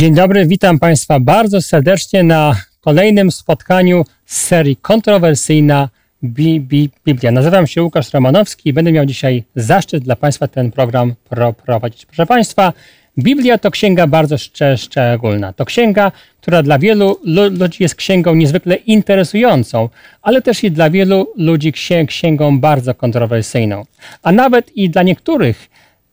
Dzień dobry, witam Państwa bardzo serdecznie na kolejnym spotkaniu z serii Kontrowersyjna Bi Bi Biblia. Nazywam się Łukasz Romanowski i będę miał dzisiaj zaszczyt dla Państwa ten program prowadzić. Proszę Państwa, Biblia to księga bardzo szcze szczególna. To księga, która dla wielu ludzi jest księgą niezwykle interesującą, ale też i dla wielu ludzi księgą bardzo kontrowersyjną. A nawet i dla niektórych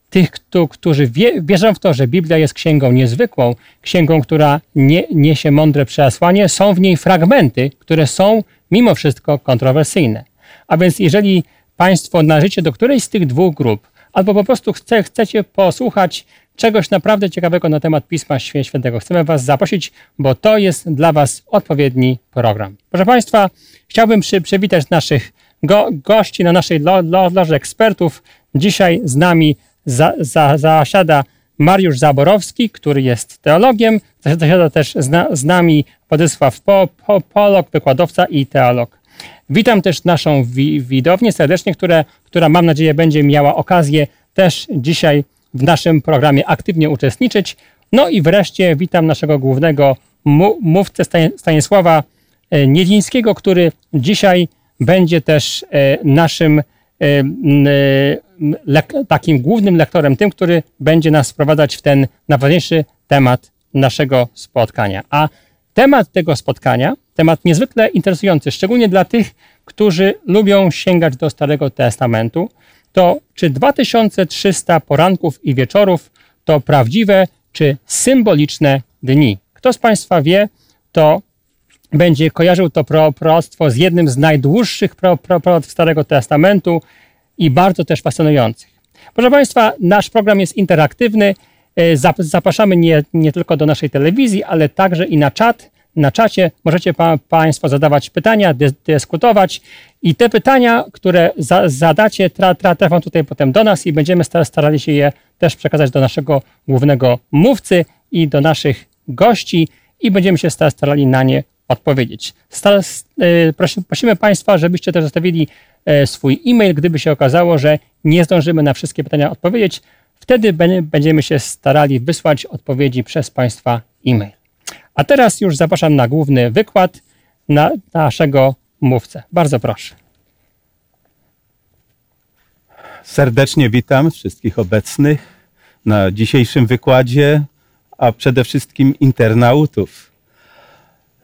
tych, którzy wie, wierzą w to, że Biblia jest księgą niezwykłą, księgą, która nie, niesie mądre przesłanie, są w niej fragmenty, które są mimo wszystko kontrowersyjne. A więc jeżeli Państwo należycie do którejś z tych dwóch grup, albo po prostu chce, chcecie posłuchać czegoś naprawdę ciekawego na temat Pisma Świętego, chcemy Was zaprosić, bo to jest dla Was odpowiedni program. Proszę Państwa, chciałbym przy, przywitać naszych go, gości na naszej lo, lo, loży ekspertów. Dzisiaj z nami za, za, zasiada Mariusz Zaborowski, który jest teologiem. Zasiada też z, z nami Władysław po, po, Polok, wykładowca i teolog. Witam też naszą wi, widownię serdecznie, które, która mam nadzieję będzie miała okazję też dzisiaj w naszym programie aktywnie uczestniczyć. No i wreszcie witam naszego głównego mówcę Stanisława e, Niedzińskiego, który dzisiaj będzie też e, naszym e, takim głównym lektorem, tym, który będzie nas wprowadzać w ten najważniejszy temat naszego spotkania. A temat tego spotkania, temat niezwykle interesujący, szczególnie dla tych, którzy lubią sięgać do Starego Testamentu, to czy 2300 poranków i wieczorów to prawdziwe czy symboliczne dni? Kto z Państwa wie, to będzie kojarzył to proroctwo z jednym z najdłuższych proroctw Starego Testamentu, i bardzo też fascynujących. Proszę Państwa, nasz program jest interaktywny. E, zapraszamy nie, nie tylko do naszej telewizji, ale także i na czat. Na czacie możecie pa, Państwo zadawać pytania, dyskutować i te pytania, które za, zadacie, tra, tra, trafią tutaj potem do nas i będziemy starali się je też przekazać do naszego głównego mówcy i do naszych gości i będziemy się starali na nie odpowiedzieć. E, prosimy Państwa, żebyście też zostawili e, swój e-mail, gdyby się okazało, że nie zdążymy na wszystkie pytania odpowiedzieć. Wtedy będziemy się starali wysłać odpowiedzi przez Państwa e-mail. A teraz już zapraszam na główny wykład na naszego mówcę. Bardzo proszę. Serdecznie witam wszystkich obecnych na dzisiejszym wykładzie, a przede wszystkim internautów.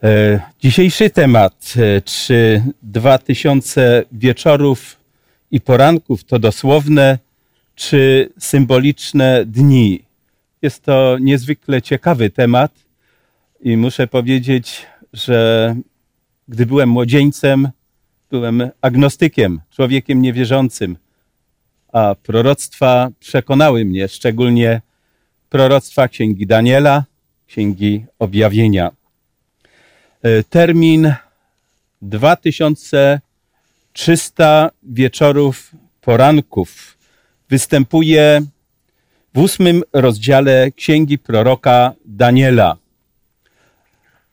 E, dzisiejszy temat, e, czy 2000 wieczorów i poranków to dosłowne, czy symboliczne dni? Jest to niezwykle ciekawy temat i muszę powiedzieć, że gdy byłem młodzieńcem, byłem agnostykiem, człowiekiem niewierzącym, a proroctwa przekonały mnie, szczególnie proroctwa Księgi Daniela, Księgi Objawienia. E, termin 2300 wieczorów poranków występuje w ósmym rozdziale Księgi Proroka Daniela.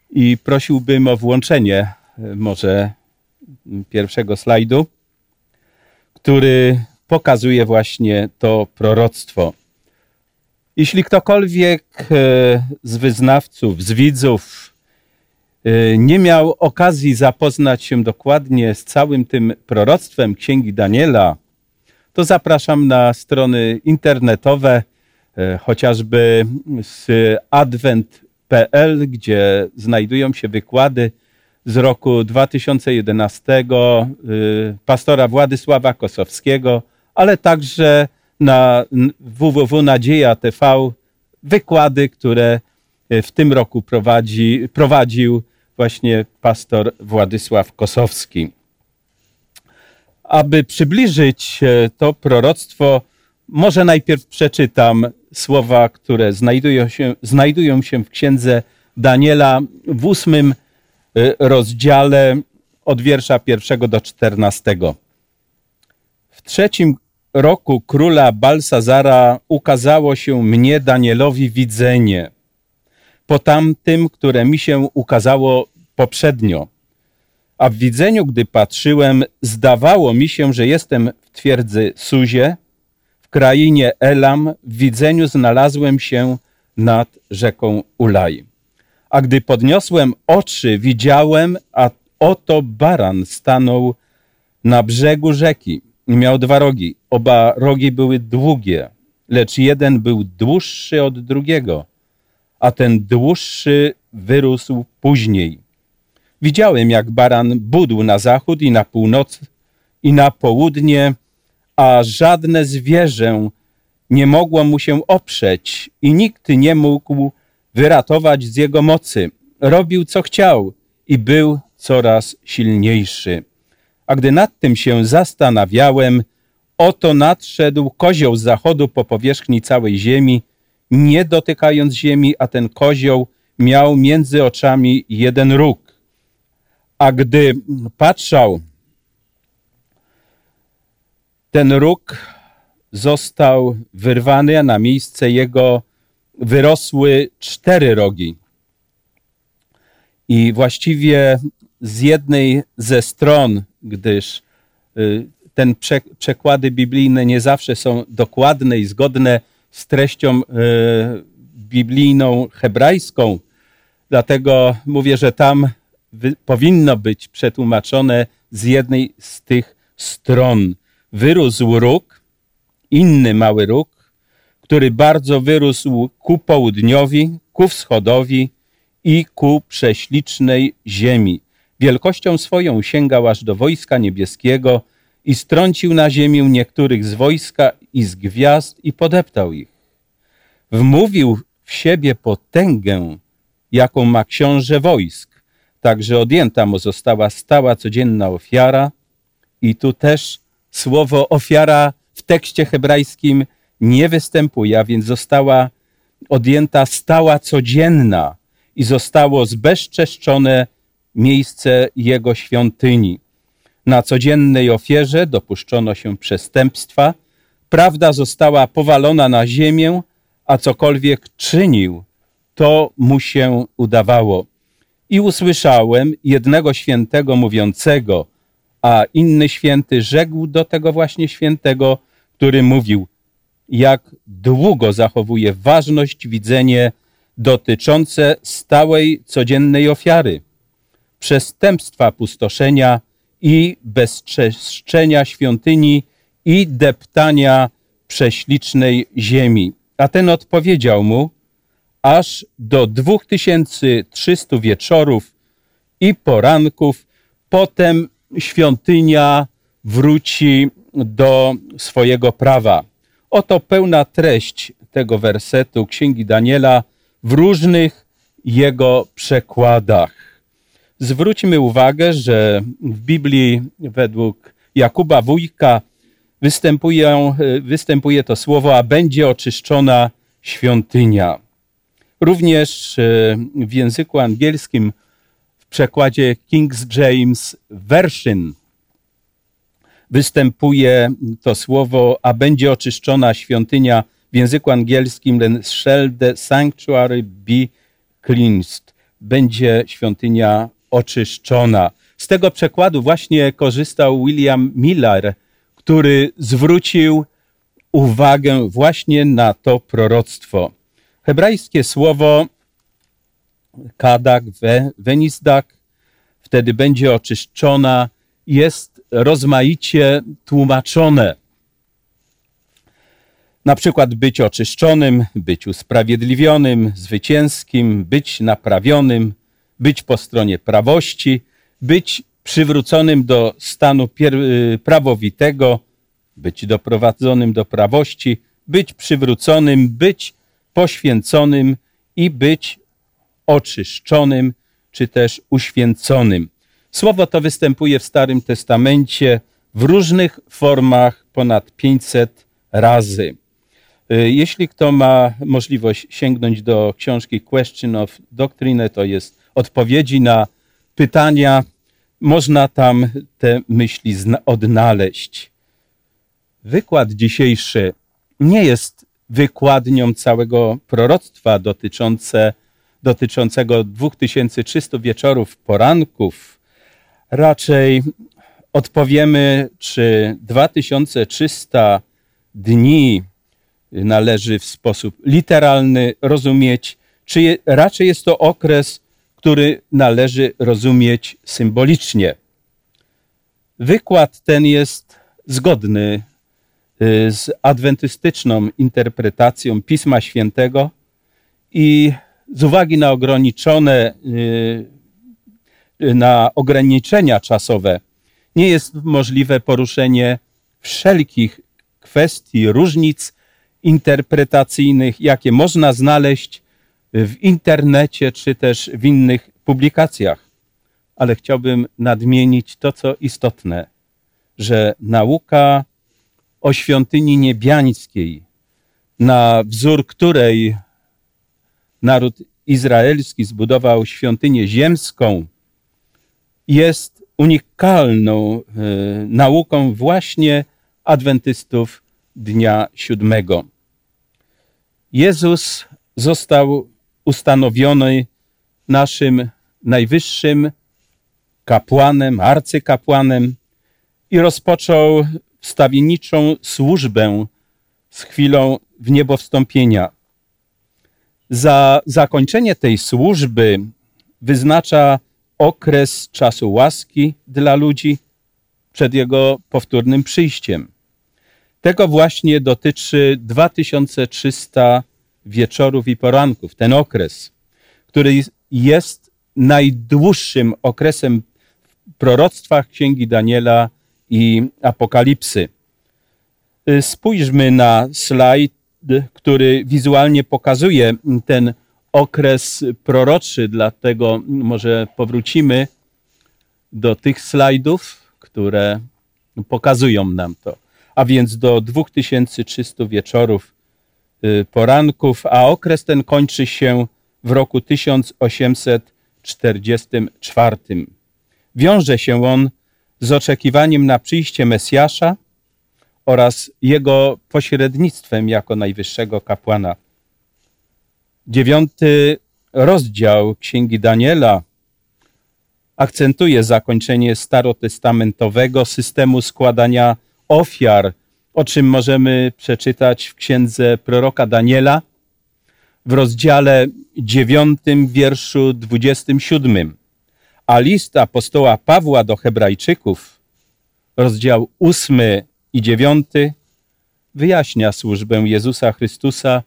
I prosiłbym o włączenie e, może pierwszego slajdu, który pokazuje właśnie to proroctwo. Jeśli ktokolwiek e, z wyznawców, z widzów nie miał okazji zapoznać się dokładnie z całym tym proroctwem Księgi Daniela, to zapraszam na strony internetowe, y, chociażby z advent.pl, gdzie znajdują się wykłady z roku 2011 y, pastora Władysława Kosowskiego, ale także na www Nadzieja TV wykłady, które w tym roku prowadzi, prowadził właśnie pastor Władysław Kosowski. Aby przybliżyć e, to proroctwo, może najpierw przeczytam słowa, które znajdują się, znajdują się w księdze Daniela w ósmym e, rozdziale od wiersza pierwszego do czternastego. W trzecim roku króla Balsazara ukazało się mnie Danielowi widzenie – po tamtym, które mi się ukazało poprzednio. A w widzeniu, gdy patrzyłem, zdawało mi się, że jestem w twierdzy Suzie, w krainie Elam, w widzeniu znalazłem się nad rzeką Ulaj. A gdy podniosłem oczy, widziałem, a oto baran stanął na brzegu rzeki. Miał dwa rogi. Oba rogi były długie, lecz jeden był dłuższy od drugiego, a ten dłuższy wyrósł później. Widziałem, jak baran budł na zachód i na północ i na południe, a żadne zwierzę nie mogło mu się oprzeć i nikt nie mógł wyratować z jego mocy. Robił co chciał i był coraz silniejszy. A gdy nad tym się zastanawiałem, oto nadszedł kozioł z zachodu po powierzchni całej ziemi, nie dotykając ziemi, a ten kozioł miał między oczami jeden róg. A gdy patrzał, ten róg został wyrwany, a na miejsce jego wyrosły cztery rogi. I właściwie z jednej ze stron, gdyż y, ten przekłady biblijne nie zawsze są dokładne i zgodne z treścią y, biblijną hebrajską, dlatego mówię, że tam powinno być przetłumaczone z jednej z tych stron. Wyrósł róg, inny mały róg, który bardzo wyrósł ku południowi, ku wschodowi i ku prześlicznej ziemi. Wielkością swoją sięgał aż do wojska niebieskiego i strącił na ziemię niektórych z wojska i z gwiazd i podeptał ich. Wmówił w siebie potęgę, jaką ma książę wojsk, także odjęta mu została stała codzienna ofiara i tu też słowo ofiara w tekście hebrajskim nie występuje, a więc została odjęta stała codzienna i zostało zbezczeszczone miejsce jego świątyni. Na codziennej ofierze dopuszczono się przestępstwa, prawda została powalona na ziemię, a cokolwiek czynił, to mu się udawało. I usłyszałem jednego świętego mówiącego, a inny święty rzekł do tego właśnie świętego, który mówił, jak długo zachowuje ważność widzenie dotyczące stałej, codziennej ofiary, przestępstwa pustoszenia i bezczeszczenia świątyni i deptania prześlicznej ziemi. A ten odpowiedział mu, aż do 2300 wieczorów i poranków, potem świątynia wróci do swojego prawa. Oto pełna treść tego wersetu Księgi Daniela w różnych jego przekładach. Zwróćmy uwagę, że w Biblii według Jakuba Wójka występuje, występuje to słowo, a będzie oczyszczona świątynia. Również e, w języku angielskim w przekładzie King James Version występuje to słowo, a będzie oczyszczona świątynia w języku angielskim then shall the sanctuary be cleansed. Będzie świątynia oczyszczona. Z tego przekładu właśnie korzystał William Miller, który zwrócił uwagę właśnie na to proroctwo. Hebrajskie słowo kadak, wenisdak, wtedy będzie oczyszczona, jest rozmaicie tłumaczone na przykład być oczyszczonym, być usprawiedliwionym, zwycięskim, być naprawionym, być po stronie prawości, być przywróconym do stanu y, prawowitego, być doprowadzonym do prawości, być przywróconym, być poświęconym i być oczyszczonym, czy też uświęconym. Słowo to występuje w Starym Testamencie w różnych formach ponad 500 razy. Y, jeśli kto ma możliwość sięgnąć do książki Question of Doctrine, to jest odpowiedzi na pytania, można tam te myśli odnaleźć. Wykład dzisiejszy nie jest wykładnią całego proroctwa dotyczące, dotyczącego 2300 wieczorów, poranków. Raczej odpowiemy, czy 2300 dni należy w sposób literalny rozumieć, czy raczej jest to okres, który należy rozumieć symbolicznie. Wykład ten jest zgodny y, z adwentystyczną interpretacją Pisma Świętego i z uwagi na ograniczone, y, na ograniczenia czasowe, nie jest możliwe poruszenie wszelkich kwestii, różnic interpretacyjnych, jakie można znaleźć w internecie czy też w innych publikacjach. Ale chciałbym nadmienić to, co istotne, że nauka o świątyni niebiańskiej, na wzór której naród izraelski zbudował świątynię ziemską, jest unikalną y, nauką właśnie adwentystów dnia siódmego. Jezus został ustanowiony naszym najwyższym kapłanem, arcykapłanem i rozpoczął wstawienniczą służbę z chwilą w niebo wstąpienia. Za zakończenie tej służby wyznacza okres czasu łaski dla ludzi przed jego powtórnym przyjściem. Tego właśnie dotyczy 2300 wieczorów i poranków, ten okres, który jest najdłuższym okresem w proroctwach Księgi Daniela i Apokalipsy. Y, spójrzmy na slajd, który wizualnie pokazuje ten okres proroczy, dlatego może powrócimy do tych slajdów, które pokazują nam to. A więc do 2300 wieczorów poranków, a okres ten kończy się w roku 1844. Wiąże się on z oczekiwaniem na przyjście Mesjasza oraz jego pośrednictwem jako najwyższego kapłana. Dziewiąty rozdział Księgi Daniela akcentuje zakończenie starotestamentowego systemu składania ofiar, o czym możemy przeczytać w księdze proroka Daniela w rozdziale 9, wierszu 27. A list apostoła Pawła do Hebrajczyków, rozdział 8 i 9, wyjaśnia służbę Jezusa Chrystusa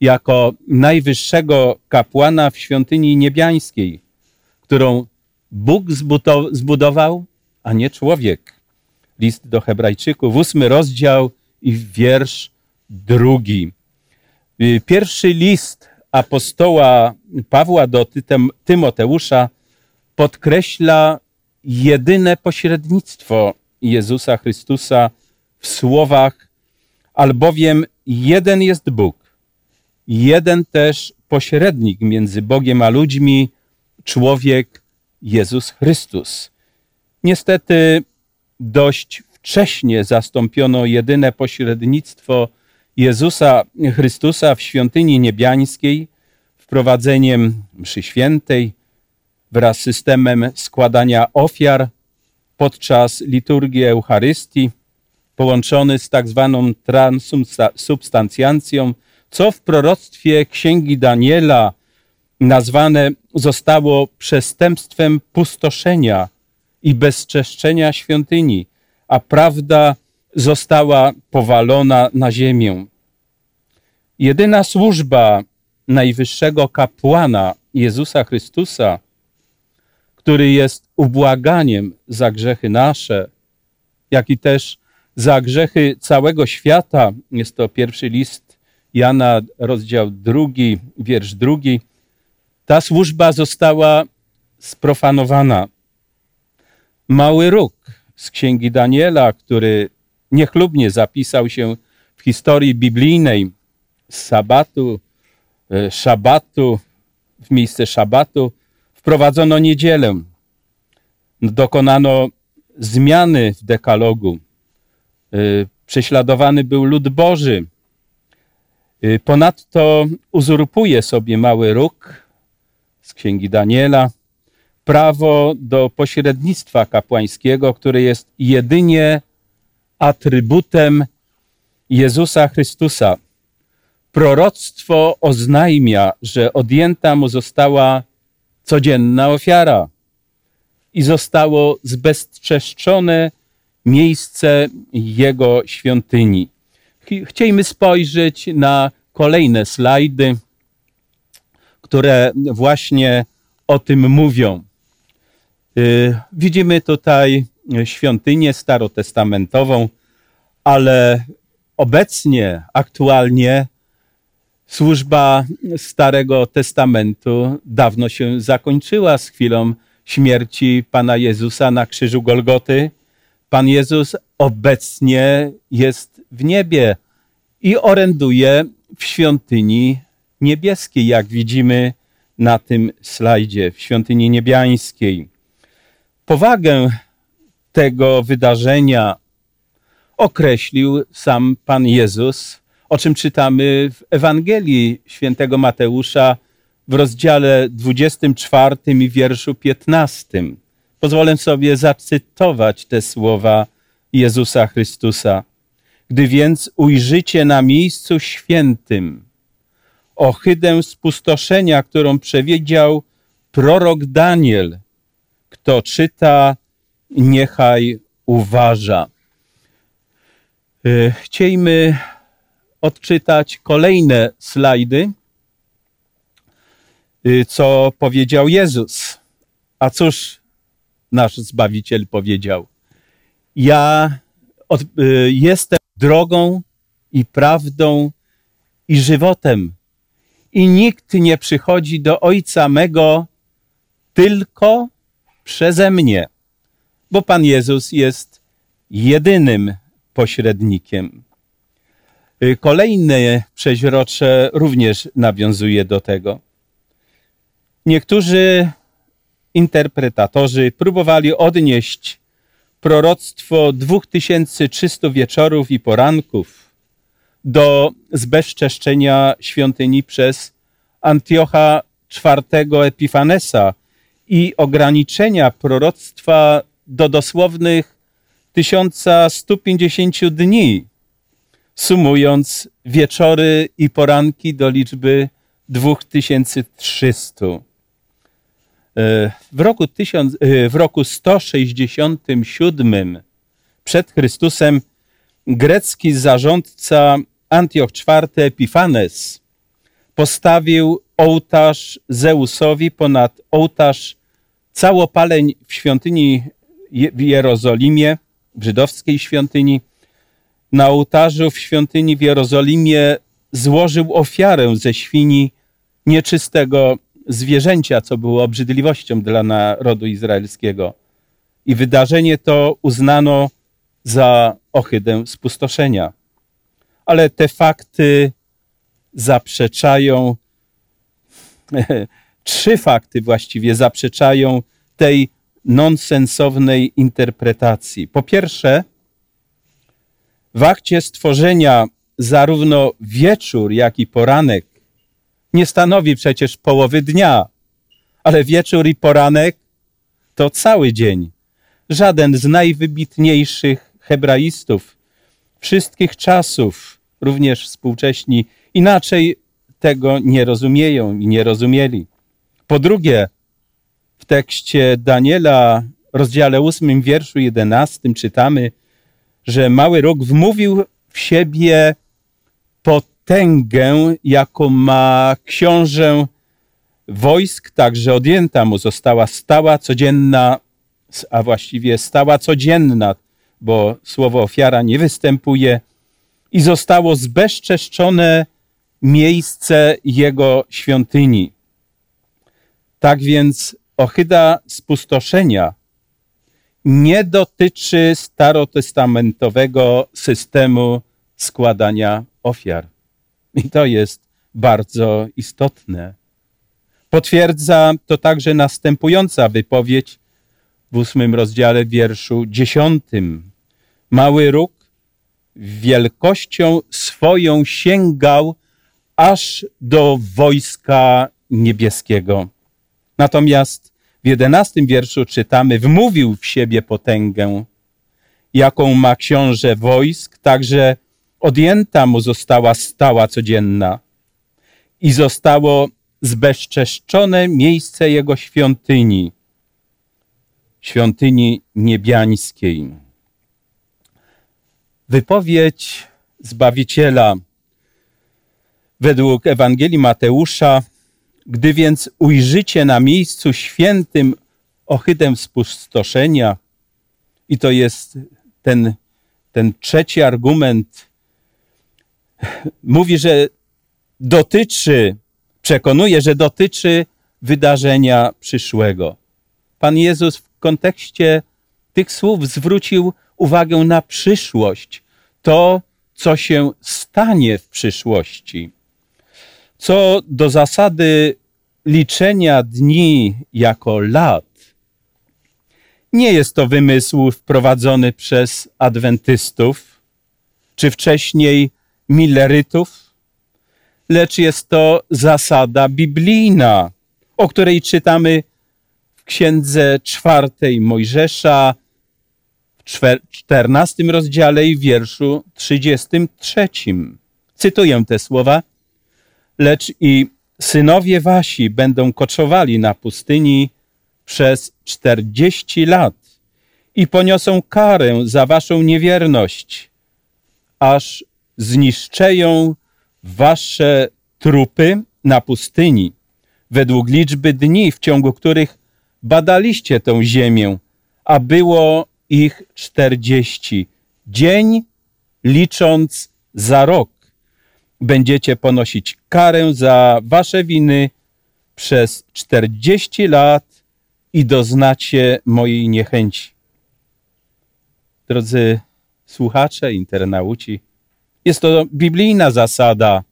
jako najwyższego kapłana w świątyni niebiańskiej, którą Bóg zbudował, a nie człowiek. List do Hebrajczyków, ósmy rozdział i wiersz drugi. Y, pierwszy list apostoła Pawła do Tymoteusza podkreśla jedyne pośrednictwo Jezusa Chrystusa w słowach, albowiem jeden jest Bóg, jeden też pośrednik między Bogiem a ludźmi, człowiek Jezus Chrystus. Niestety dość wcześnie zastąpiono jedyne pośrednictwo Jezusa Chrystusa w świątyni niebiańskiej wprowadzeniem mszy świętej wraz z systemem składania ofiar podczas liturgii Eucharystii, połączony z tak zwaną transubstancjacją, co w proroctwie Księgi Daniela nazwane zostało przestępstwem pustoszenia i bezczeszczenia świątyni, a prawda została powalona na ziemię. Jedyna służba najwyższego kapłana Jezusa Chrystusa, który jest ubłaganiem za grzechy nasze, jak i też za grzechy całego świata, jest to pierwszy list Jana, rozdział drugi, wiersz drugi, ta służba została sprofanowana. Mały róg z księgi Daniela, który niechlubnie zapisał się w historii biblijnej z sabatu, e, szabatu, w miejsce szabatu wprowadzono niedzielę. Dokonano zmiany w dekalogu. E, prześladowany był lud Boży. E, ponadto uzurpuje sobie mały róg z księgi Daniela prawo do pośrednictwa kapłańskiego, które jest jedynie atrybutem Jezusa Chrystusa. Proroctwo oznajmia, że odjęta mu została codzienna ofiara i zostało zbezczeszczone miejsce jego świątyni. Chcielibyśmy spojrzeć na kolejne slajdy, które właśnie o tym mówią. Y, widzimy tutaj świątynię starotestamentową, ale obecnie, aktualnie służba Starego Testamentu dawno się zakończyła z chwilą śmierci Pana Jezusa na krzyżu Golgoty. Pan Jezus obecnie jest w niebie i oręduje w świątyni niebieskiej, jak widzimy na tym slajdzie, w świątyni niebiańskiej. Powagę tego wydarzenia określił sam Pan Jezus, o czym czytamy w Ewangelii świętego Mateusza w rozdziale 24 i wierszu 15. Pozwolę sobie zacytować te słowa Jezusa Chrystusa. Gdy więc ujrzycie na miejscu świętym ohydę spustoszenia, którą przewidział prorok Daniel, kto czyta, niechaj uważa. E, chcielibyśmy odczytać kolejne slajdy, e, co powiedział Jezus. A cóż nasz Zbawiciel powiedział? Ja od, e, jestem drogą i prawdą i żywotem. I nikt nie przychodzi do Ojca mego tylko przeze mnie, bo Pan Jezus jest jedynym pośrednikiem. Y, kolejne przeźrocze również nawiązuje do tego. Niektórzy interpretatorzy próbowali odnieść proroctwo 2300 wieczorów i poranków do zbezczeszczenia świątyni przez Antiocha IV Epifanesa i ograniczenia proroctwa do dosłownych 1150 dni, sumując wieczory i poranki do liczby 2300. E, w roku, e, w roku 167 przed Chrystusem grecki zarządca Antioch IV Epifanes postawił ołtarz Zeusowi ponad ołtarz całopaleń w świątyni w Jerozolimie, w żydowskiej świątyni. Na ołtarzu w świątyni w Jerozolimie złożył ofiarę ze świni nieczystego zwierzęcia, co było obrzydliwością dla narodu izraelskiego. I wydarzenie to uznano za ohydę spustoszenia. Ale te fakty zaprzeczają, trzy fakty właściwie zaprzeczają tej nonsensownej interpretacji. Po pierwsze, w akcie stworzenia zarówno wieczór, jak i poranek nie stanowi przecież połowy dnia, ale wieczór i poranek to cały dzień. Żaden z najwybitniejszych hebraistów wszystkich czasów, również współcześni, inaczej tego nie rozumieją i nie rozumieli. Po drugie, w tekście Daniela, rozdziale 8, wierszu 11 czytamy, że mały róg wmówił w siebie potęgę, jaką ma książę wojsk, także odjęta mu została stała codzienna, a właściwie stała codzienna, bo słowo ofiara nie występuje, i zostało zbezczeszczone miejsce jego świątyni. Tak więc Ohyda spustoszenia nie dotyczy starotestamentowego systemu składania ofiar. I to jest bardzo istotne. Potwierdza to także następująca wypowiedź w ósmym rozdziale wierszu dziesiątym. Mały róg wielkością swoją sięgał aż do wojska niebieskiego. Natomiast w jedenastym wierszu czytamy, wmówił w siebie potęgę, jaką ma książę wojsk, także Odjęta mu została stała codzienna i zostało zbezczeszczone miejsce jego świątyni, świątyni niebiańskiej. Wypowiedź Zbawiciela według Ewangelii Mateusza, gdy więc ujrzycie na miejscu świętym ohydę spustoszenia, i to jest ten, ten trzeci argument, mówi, że dotyczy, przekonuje, że dotyczy wydarzenia przyszłego. Pan Jezus w kontekście tych słów zwrócił uwagę na przyszłość, to, co się stanie w przyszłości. Co do zasady liczenia dni jako lat, nie jest to wymysł wprowadzony przez adwentystów, czy wcześniej milerytów, lecz jest to zasada biblijna, o której czytamy w księdze czwartej Mojżesza, w czternastym rozdziale i wierszu trzydziestym trzecim. Cytuję te słowa. Lecz i synowie wasi będą koczowali na pustyni przez czterdzieści lat i poniosą karę za waszą niewierność, aż zniszczeją wasze trupy na pustyni, według liczby dni, w ciągu których badaliście tę ziemię, a było ich czterdzieści. Dzień licząc za rok. Będziecie ponosić karę za wasze winy przez czterdzieści lat i doznacie mojej niechęci. Drodzy słuchacze, internauci, jest to biblijna zasada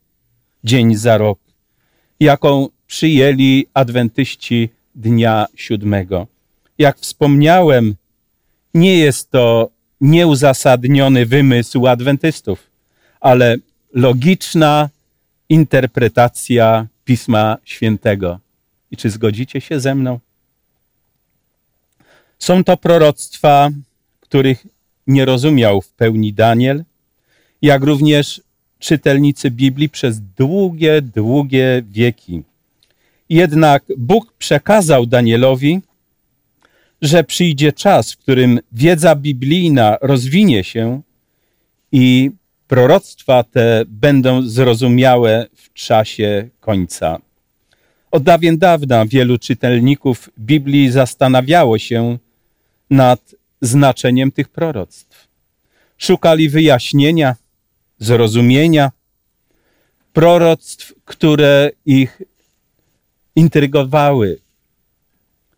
dzień za rok, jaką przyjęli adwentyści dnia siódmego. Jak wspomniałem, nie jest to nieuzasadniony wymysł adwentystów, ale logiczna interpretacja Pisma Świętego. I czy zgodzicie się ze mną? Są to proroctwa, których nie rozumiał w pełni Daniel, jak również czytelnicy Biblii przez długie, długie wieki. Jednak Bóg przekazał Danielowi, że przyjdzie czas, w którym wiedza biblijna rozwinie się i proroctwa te będą zrozumiałe w czasie końca. Od dawien dawna wielu czytelników Biblii zastanawiało się nad znaczeniem tych proroctw. Szukali wyjaśnienia, zrozumienia, proroctw, które ich intrygowały.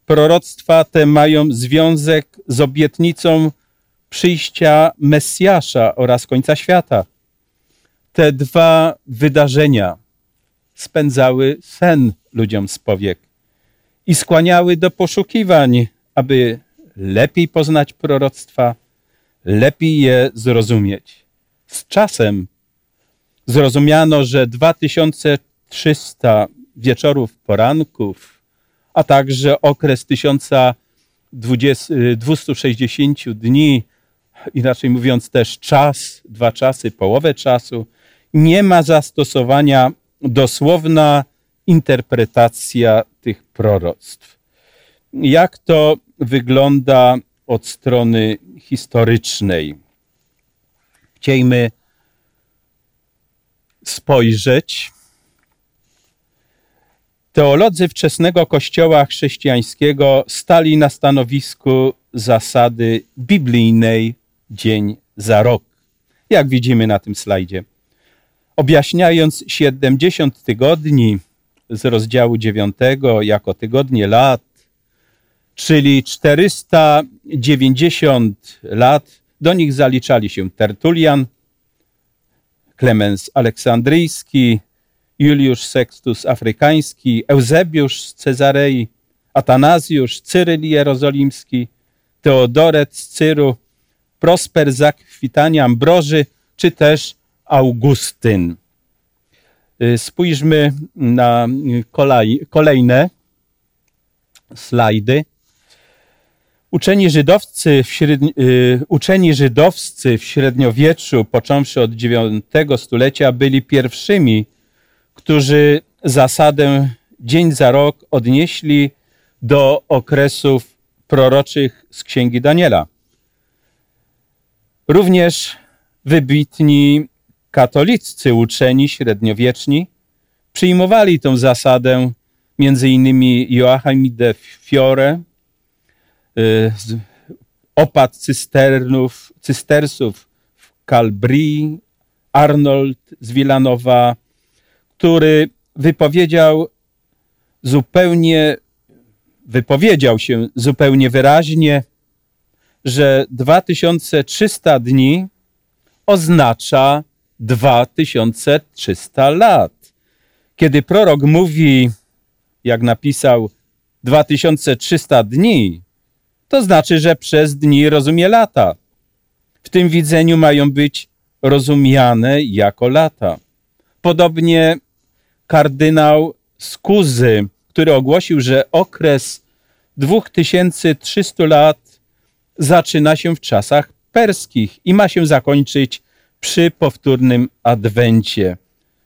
Proroctwa te mają związek z obietnicą przyjścia Mesjasza oraz końca świata. Te dwa wydarzenia spędzały sen ludziom z powiek i skłaniały do poszukiwań, aby lepiej poznać proroctwa, lepiej je zrozumieć. Z czasem zrozumiano, że 2300 wieczorów, poranków, a także okres 1260 dni, inaczej mówiąc też czas, dwa czasy, połowę czasu, nie ma zastosowania dosłowna interpretacja tych proroctw. Jak to wygląda od strony historycznej? Chciejmy spojrzeć. Teolodzy wczesnego Kościoła chrześcijańskiego stali na stanowisku zasady biblijnej dzień za rok, jak widzimy na tym slajdzie. Objaśniając 70 tygodni z rozdziału 9 jako tygodnie lat, czyli 490 lat, do nich zaliczali się Tertulian, Klemens Aleksandryjski, Juliusz Sextus Afrykański, Eusebiusz z Cezarei, Atanazjusz, Cyryl Jerozolimski, Teodoret z Cyru, Prosper Zakwitania Ambroży, czy też Augustyn. Y, spójrzmy na kolej, kolejne slajdy. Uczeni żydowscy, w średni, y, uczeni żydowscy w średniowieczu, począwszy od IX stulecia, byli pierwszymi, którzy zasadę dzień za rok odnieśli do okresów proroczych z Księgi Daniela. Również wybitni katoliccy uczeni średniowieczni przyjmowali tę zasadę, między innymi Joachim de Fiore, y, opad cysternów, cystersów w Calbrii, Arnold z Wilanowa, który wypowiedział zupełnie, wypowiedział się zupełnie wyraźnie, że 2300 dni oznacza 2300 lat. Kiedy prorok mówi, jak napisał, 2300 dni, to znaczy, że przez dni rozumie lata. W tym widzeniu mają być rozumiane jako lata. Podobnie kardynał Skuzy, który ogłosił, że okres 2300 lat zaczyna się w czasach perskich i ma się zakończyć przy powtórnym adwencie.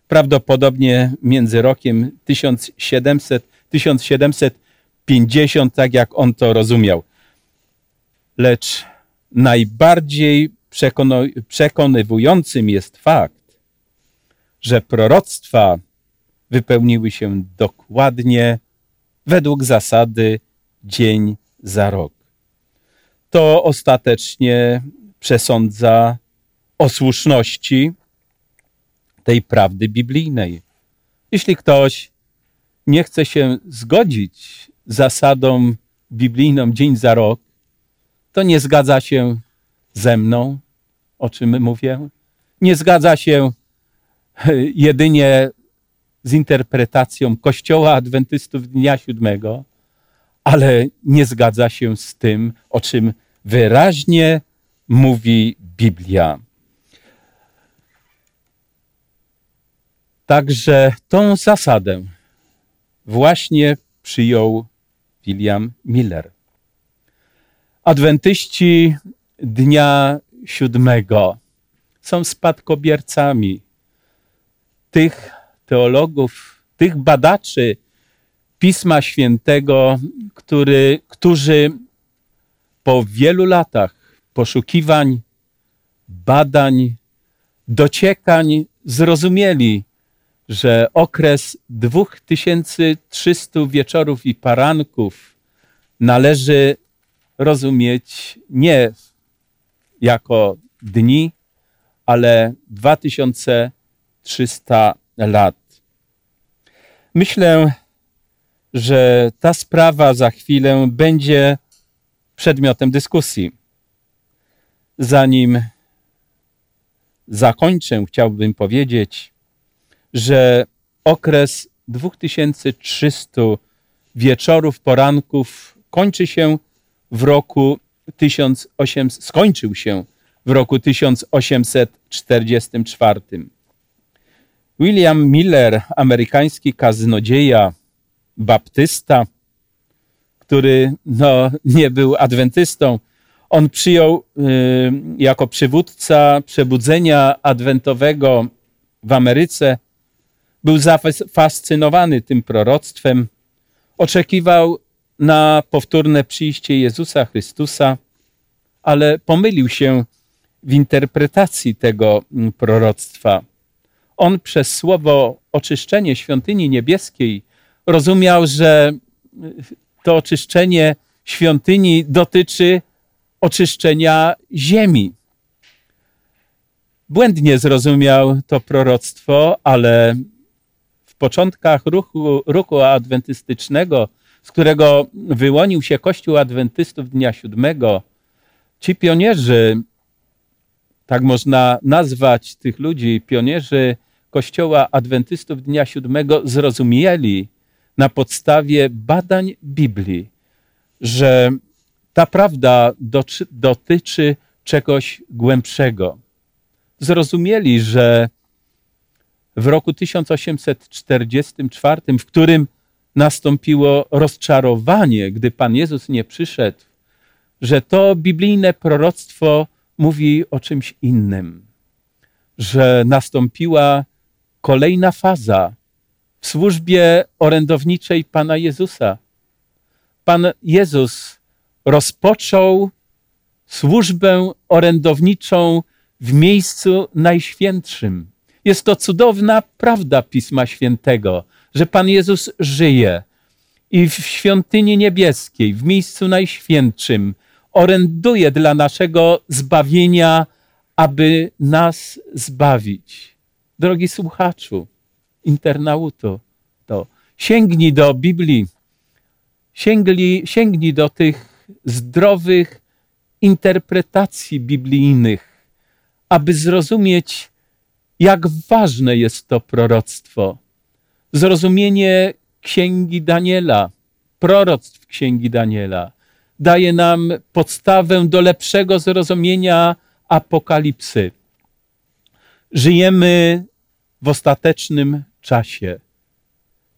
Prawdopodobnie między rokiem 1700 1750, tak jak on to rozumiał. Lecz najbardziej przekonywującym jest fakt, że proroctwa wypełniły się dokładnie według zasady dzień za rok. To ostatecznie przesądza o słuszności tej prawdy biblijnej. Jeśli ktoś nie chce się zgodzić z zasadą biblijną dzień za rok, to nie zgadza się ze mną, o czym mówię. Nie zgadza się jedynie z interpretacją Kościoła Adwentystów Dnia Siódmego, ale nie zgadza się z tym, o czym wyraźnie mówi Biblia. Także tą zasadę właśnie przyjął William Miller. Adwentyści Dnia Siódmego są spadkobiercami tych teologów, tych badaczy Pisma Świętego, który, którzy po wielu latach poszukiwań, badań, dociekań zrozumieli, że okres 2300 wieczorów i paranków należy rozumieć nie jako dni, ale 2300 lat. Myślę, że ta sprawa za chwilę będzie przedmiotem dyskusji. Zanim zakończę, chciałbym powiedzieć, że okres 2300 wieczorów, poranków kończy się w roku 1800, skończył się w roku 1844. William Miller, amerykański kaznodzieja, baptysta, który no, nie był adwentystą, on przyjął y, jako przywódca przebudzenia adwentowego w Ameryce. Był zafascynowany tym proroctwem, oczekiwał na powtórne przyjście Jezusa Chrystusa, ale pomylił się w interpretacji tego mm, proroctwa. On przez słowo oczyszczenie świątyni niebieskiej rozumiał, że y, to oczyszczenie świątyni dotyczy oczyszczenia ziemi. Błędnie zrozumiał to proroctwo, ale początkach ruchu, ruchu adwentystycznego, z którego wyłonił się Kościół Adwentystów Dnia Siódmego, ci pionierzy, tak można nazwać tych ludzi, pionierzy Kościoła Adwentystów Dnia Siódmego, zrozumieli na podstawie badań Biblii, że ta prawda dotyczy czegoś głębszego. Zrozumieli, że w roku 1844, w którym nastąpiło rozczarowanie, gdy Pan Jezus nie przyszedł, że to biblijne proroctwo mówi o czymś innym, że nastąpiła kolejna faza w służbie orędowniczej Pana Jezusa. Pan Jezus rozpoczął służbę orędowniczą w miejscu najświętszym. Jest to cudowna prawda Pisma Świętego, że Pan Jezus żyje i w świątyni niebieskiej, w miejscu najświętszym, oręduje dla naszego zbawienia, aby nas zbawić. Drogi słuchaczu, internauto, to sięgnij do Biblii, sięgnij, sięgnij do tych zdrowych interpretacji biblijnych, aby zrozumieć, jak ważne jest to proroctwo. Zrozumienie Księgi Daniela, proroctw Księgi Daniela, daje nam podstawę do lepszego zrozumienia apokalipsy. Żyjemy w ostatecznym czasie.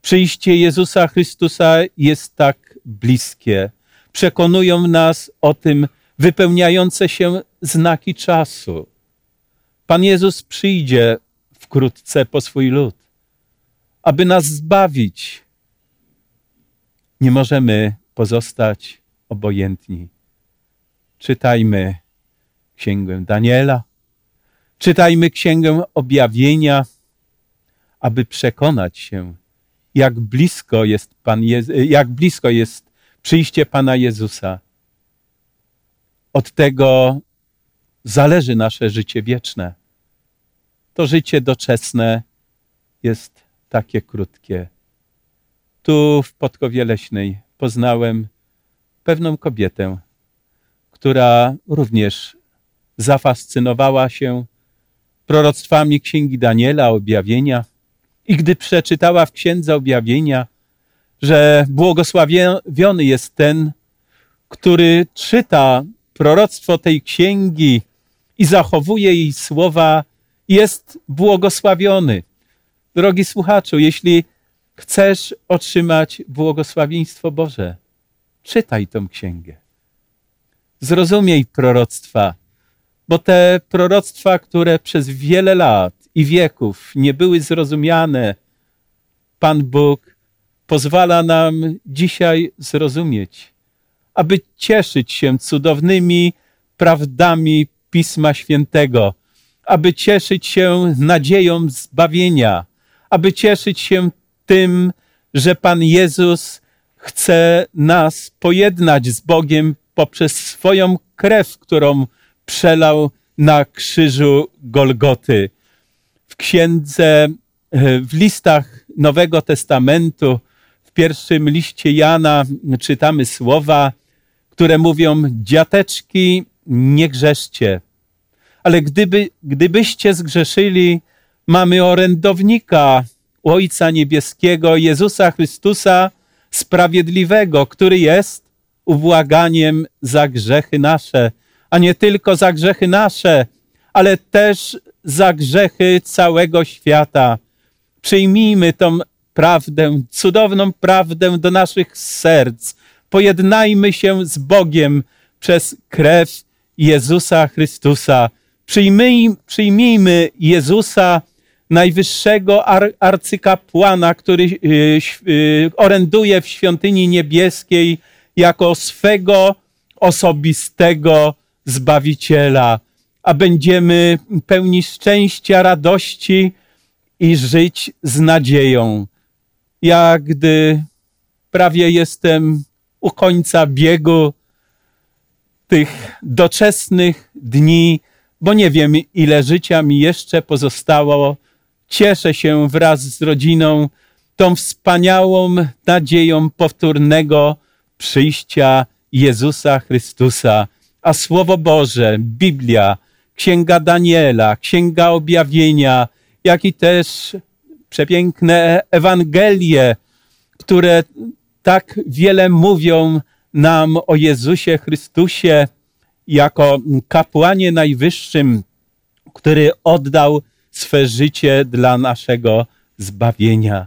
Przyjście Jezusa Chrystusa jest tak bliskie. Przekonują nas o tym wypełniające się znaki czasu. Pan Jezus przyjdzie wkrótce po swój lud, aby nas zbawić. Nie możemy pozostać obojętni. Czytajmy Księgę Daniela, czytajmy Księgę Objawienia, aby przekonać się, jak blisko jest, Pan jak blisko jest przyjście Pana Jezusa. Od tego zależy nasze życie wieczne. To życie doczesne jest takie krótkie. Tu w Podkowie Leśnej poznałem pewną kobietę, która również zafascynowała się proroctwami Księgi Daniela, objawienia. I gdy przeczytała w Księdze Objawienia, że błogosławiony jest ten, który czyta proroctwo tej księgi i zachowuje jej słowa, jest błogosławiony. Drogi słuchaczu, jeśli chcesz otrzymać błogosławieństwo Boże, czytaj tą księgę. Zrozumiej proroctwa, bo te proroctwa, które przez wiele lat i wieków nie były zrozumiane, Pan Bóg pozwala nam dzisiaj zrozumieć, aby cieszyć się cudownymi prawdami Pisma Świętego, aby cieszyć się nadzieją zbawienia, aby cieszyć się tym, że Pan Jezus chce nas pojednać z Bogiem poprzez swoją krew, którą przelał na krzyżu Golgoty. W księdze, w listach Nowego Testamentu, w pierwszym liście Jana czytamy słowa, które mówią: Dziateczki, nie grzeszcie. Ale gdyby, gdybyście zgrzeszyli, mamy orędownika Ojca Niebieskiego, Jezusa Chrystusa, sprawiedliwego, który jest ubłaganiem za grzechy nasze, a nie tylko za grzechy nasze, ale też za grzechy całego świata. Przyjmijmy tą prawdę, cudowną prawdę do naszych serc. Pojednajmy się z Bogiem przez krew Jezusa Chrystusa. Przyjmij, przyjmijmy Jezusa najwyższego ar arcykapłana, który y, y, oręduje w świątyni niebieskiej jako swego osobistego Zbawiciela, a będziemy pełni szczęścia, radości i żyć z nadzieją. Ja, gdy prawie jestem u końca biegu tych doczesnych dni, bo nie wiem, ile życia mi jeszcze pozostało, cieszę się wraz z rodziną tą wspaniałą nadzieją powtórnego przyjścia Jezusa Chrystusa. A Słowo Boże, Biblia, Księga Daniela, Księga Objawienia, jak i też przepiękne Ewangelie, które tak wiele mówią nam o Jezusie Chrystusie jako kapłanie najwyższym, który oddał swe życie dla naszego zbawienia.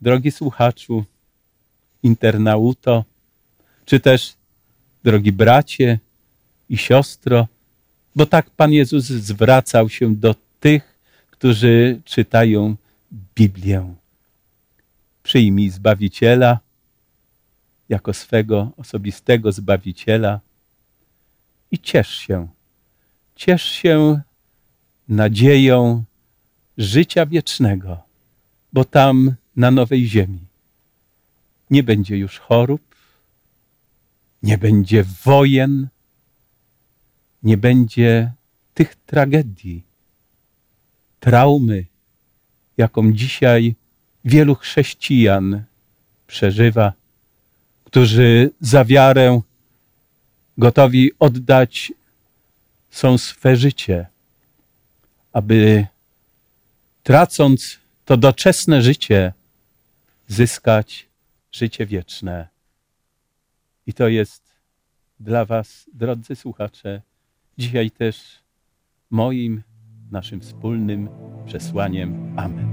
Drogi słuchaczu, internauto, czy też drogi bracie i siostro, bo tak Pan Jezus zwracał się do tych, którzy czytają Biblię. Przyjmij Zbawiciela jako swego osobistego Zbawiciela i ciesz się. Ciesz się nadzieją życia wiecznego, bo tam na nowej ziemi nie będzie już chorób, nie będzie wojen, nie będzie tych tragedii, traumy, jaką dzisiaj wielu chrześcijan przeżywa, którzy za wiarę gotowi oddać są swe życie, aby tracąc to doczesne życie, zyskać życie wieczne. I to jest dla Was, drodzy słuchacze, dzisiaj też moim, naszym wspólnym przesłaniem. Amen.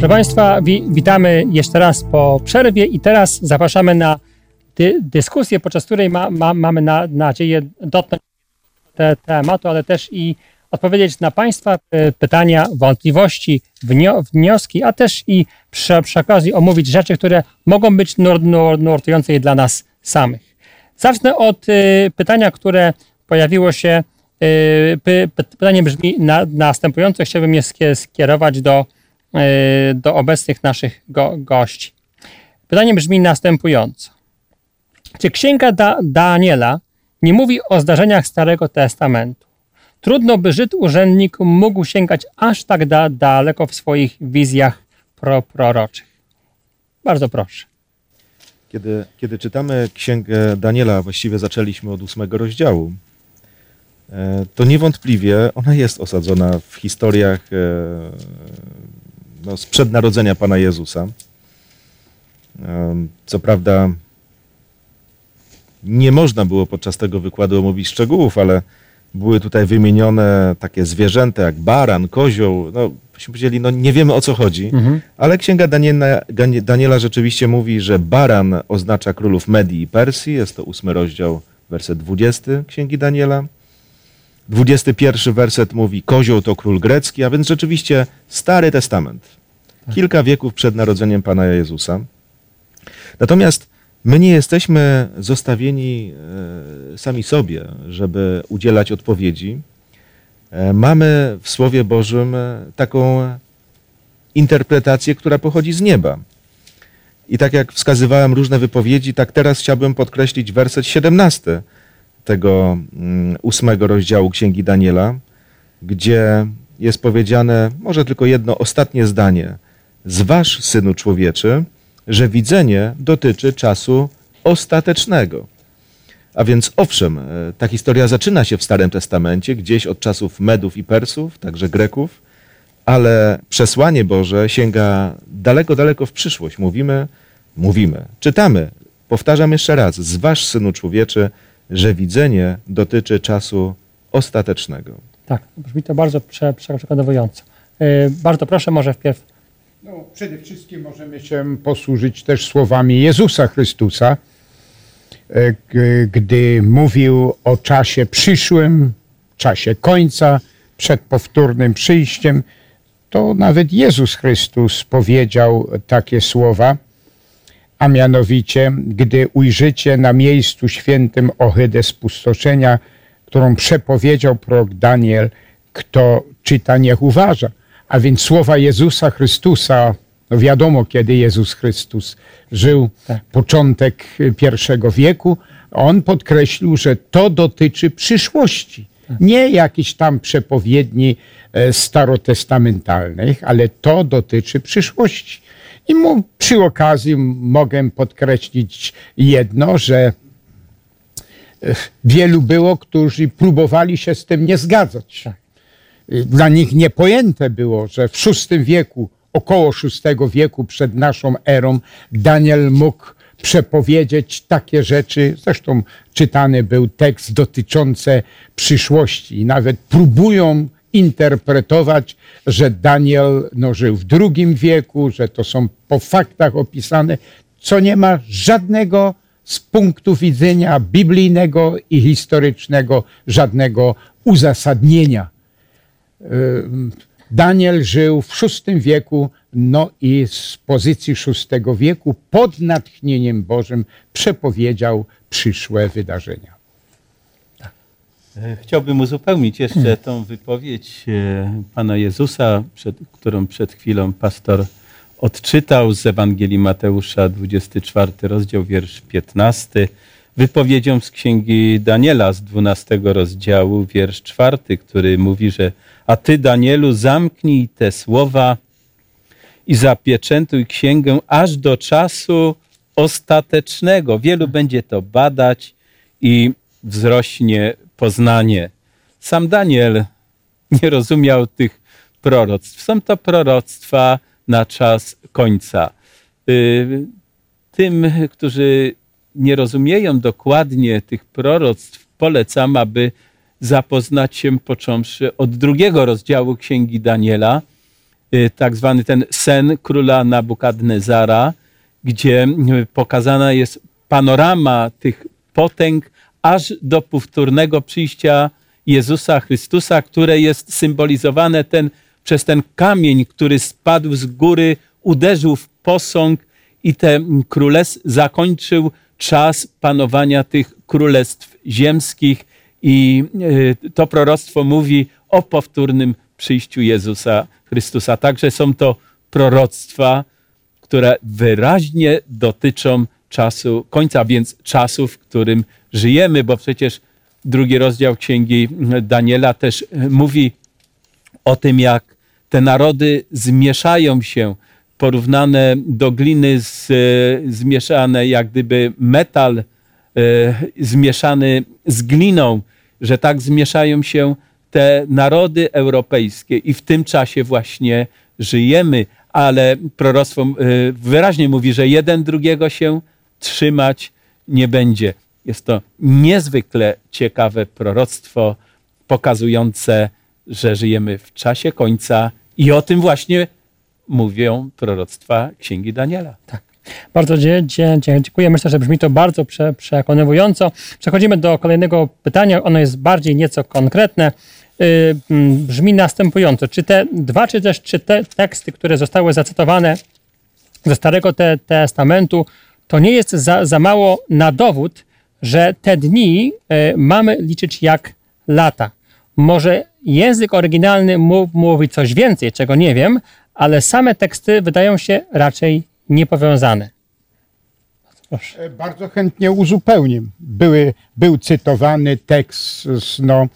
Proszę Państwa, wi witamy jeszcze raz po przerwie i teraz zapraszamy na dy dyskusję, podczas której ma, ma, mamy na, nadzieję dotknąć te tematu, ale też i odpowiedzieć na Państwa pytania, wątpliwości, wnio wnioski, a też i przy, przy okazji omówić rzeczy, które mogą być nur nur nurtujące dla nas samych. Zacznę od y, pytania, które pojawiło się. Y, py, pytanie brzmi na, następująco. Chciałbym je skierować do do obecnych naszych go, gości. Pytanie brzmi następująco. Czy księga da, Daniela nie mówi o zdarzeniach Starego Testamentu? Trudno by Żyd urzędnik mógł sięgać aż tak da, daleko w swoich wizjach pro, proroczych. Bardzo proszę. Kiedy, kiedy czytamy księgę Daniela, właściwie zaczęliśmy od ósmego rozdziału, e, to niewątpliwie ona jest osadzona w historiach e, no, sprzed narodzenia Pana Jezusa. Co prawda, nie można było podczas tego wykładu omówić szczegółów, ale były tutaj wymienione takie zwierzęta jak baran, kozioł. No, byśmy powiedzieli, no nie wiemy o co chodzi, mhm. ale księga Daniela, Daniela rzeczywiście mówi, że baran oznacza królów Medii i Persji. Jest to ósmy rozdział, werset 20 księgi Daniela. 21 werset mówi, kozioł to król grecki, a więc rzeczywiście Stary Testament. Tak. Kilka wieków przed narodzeniem Pana Jezusa. Natomiast my nie jesteśmy zostawieni e, sami sobie, żeby udzielać odpowiedzi. E, mamy w Słowie Bożym e, taką interpretację, która pochodzi z nieba. I tak jak wskazywałem różne wypowiedzi, tak teraz chciałbym podkreślić werset 17 tego mm, ósmego rozdziału Księgi Daniela, gdzie jest powiedziane może tylko jedno ostatnie zdanie. Zważ, synu człowieczy, że widzenie dotyczy czasu ostatecznego. A więc owszem, e, ta historia zaczyna się w Starym Testamencie, gdzieś od czasów Medów i Persów, także Greków, ale przesłanie Boże sięga daleko, daleko w przyszłość. Mówimy, mówimy, czytamy. Powtarzam jeszcze raz, zważ, synu człowieczy, że widzenie dotyczy czasu ostatecznego. Tak, brzmi to bardzo prze, przekonywująco. Yy, bardzo proszę, może wpierw. No, przede wszystkim możemy się posłużyć też słowami Jezusa Chrystusa, e, gdy mówił o czasie przyszłym, czasie końca, przed powtórnym przyjściem, to nawet Jezus Chrystus powiedział takie słowa a mianowicie, gdy ujrzycie na miejscu świętym ohydę spustoszenia, którą przepowiedział prorok Daniel, kto czyta, niech uważa. A więc słowa Jezusa Chrystusa, no wiadomo, kiedy Jezus Chrystus żył, tak. początek pierwszego wieku, on podkreślił, że to dotyczy przyszłości. Tak. Nie jakichś tam przepowiedni e, starotestamentalnych, ale to dotyczy przyszłości. I mu, przy okazji mogę podkreślić jedno, że e, wielu było, którzy próbowali się z tym nie zgadzać. Dla nich niepojęte było, że w VI wieku, około VI wieku przed naszą erą, Daniel mógł przepowiedzieć takie rzeczy. Zresztą czytany był tekst dotyczący przyszłości. Nawet próbują interpretować, że Daniel no, żył w II wieku, że to są po faktach opisane, co nie ma żadnego z punktu widzenia biblijnego i historycznego, żadnego uzasadnienia. Daniel żył w VI wieku, no i z pozycji VI wieku pod natchnieniem Bożym przepowiedział przyszłe wydarzenia. Chciałbym uzupełnić jeszcze hmm. tą wypowiedź e, Pana Jezusa, przed, którą przed chwilą pastor odczytał z Ewangelii Mateusza, 24 rozdział, wiersz 15, wypowiedzią z księgi Daniela z 12 rozdziału, wiersz 4, który mówi, że a ty, Danielu, zamknij te słowa i zapieczętuj księgę aż do czasu ostatecznego. Wielu będzie to badać i wzrośnie poznanie. Sam Daniel nie rozumiał tych proroctw. Są to proroctwa na czas końca. Y, tym, którzy nie rozumieją dokładnie tych proroctw, polecam, aby zapoznać się począwszy od drugiego rozdziału Księgi Daniela, y, tak zwany ten sen króla Nabukadnezara, gdzie pokazana jest panorama tych potęg aż do powtórnego przyjścia Jezusa Chrystusa, które jest symbolizowane ten, przez ten kamień, który spadł z góry, uderzył w posąg i te królestw zakończył czas panowania tych królestw ziemskich i e, to proroctwo mówi o powtórnym przyjściu Jezusa Chrystusa. Także są to proroctwa, które wyraźnie dotyczą czasu, końca więc czasu, w którym żyjemy, bo przecież drugi rozdział księgi Daniela też mówi o tym, jak te narody zmieszają się, porównane do gliny, z, zmieszane jak gdyby metal e, zmieszany z gliną, że tak zmieszają się te narody europejskie i w tym czasie właśnie żyjemy, ale proroctwo wyraźnie mówi, że jeden drugiego się trzymać nie będzie. Jest to niezwykle ciekawe proroctwo pokazujące, że żyjemy w czasie końca i o tym właśnie mówią proroctwa Księgi Daniela. Tak. Bardzo dziękuję. Myślę, że brzmi to bardzo prze, przekonywująco. Przechodzimy do kolejnego pytania. Ono jest bardziej nieco konkretne. Yy, brzmi następująco. Czy te dwa, czy też czy te teksty, które zostały zacytowane ze Starego te, Testamentu, to nie jest za, za mało na dowód, że te dni yy, mamy liczyć jak lata. Może język oryginalny mówi coś więcej, czego nie wiem, ale same teksty wydają się raczej niepowiązane. Proszę. E, bardzo chętnie uzupełnię. Były, był cytowany tekst z, no,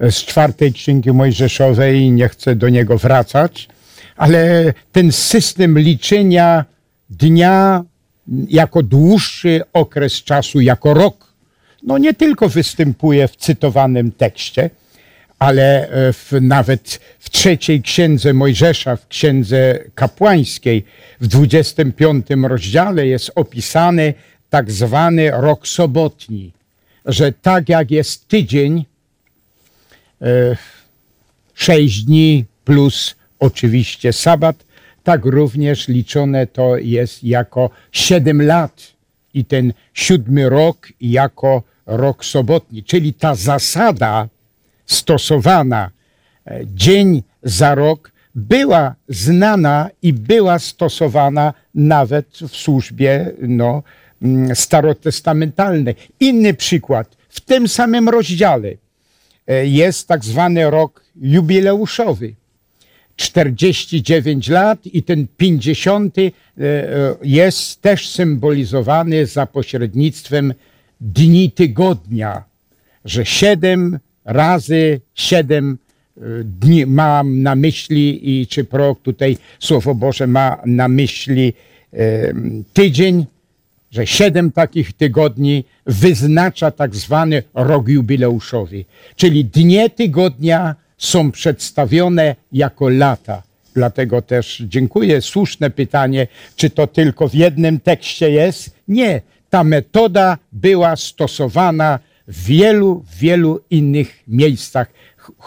z czwartej księgi Mojżeszowej, nie chcę do niego wracać, ale ten system liczenia dnia jako dłuższy okres czasu, jako rok, no nie tylko występuje w cytowanym tekście, ale e, w, nawet w trzeciej księdze Mojżesza, w księdze kapłańskiej, w 25 rozdziale jest opisany tak zwany rok sobotni, że tak jak jest tydzień, e, sześć dni plus oczywiście sabat, tak również liczone to jest jako siedem lat i ten siódmy rok jako rok sobotni. Czyli ta zasada stosowana e, dzień za rok była znana i była stosowana nawet w służbie no, mm, starotestamentalnej. Inny przykład. W tym samym rozdziale e, jest tak zwany rok jubileuszowy. 49 lat i ten 50 e, jest też symbolizowany za pośrednictwem dni tygodnia, że siedem razy siedem e, dni mam na myśli i czy prorok tutaj Słowo Boże ma na myśli e, tydzień, że siedem takich tygodni wyznacza tak zwany rok jubileuszowy. Czyli dnie tygodnia są przedstawione jako lata. Dlatego też dziękuję. Słuszne pytanie, czy to tylko w jednym tekście jest? Nie. Ta metoda była stosowana w wielu, wielu innych miejscach.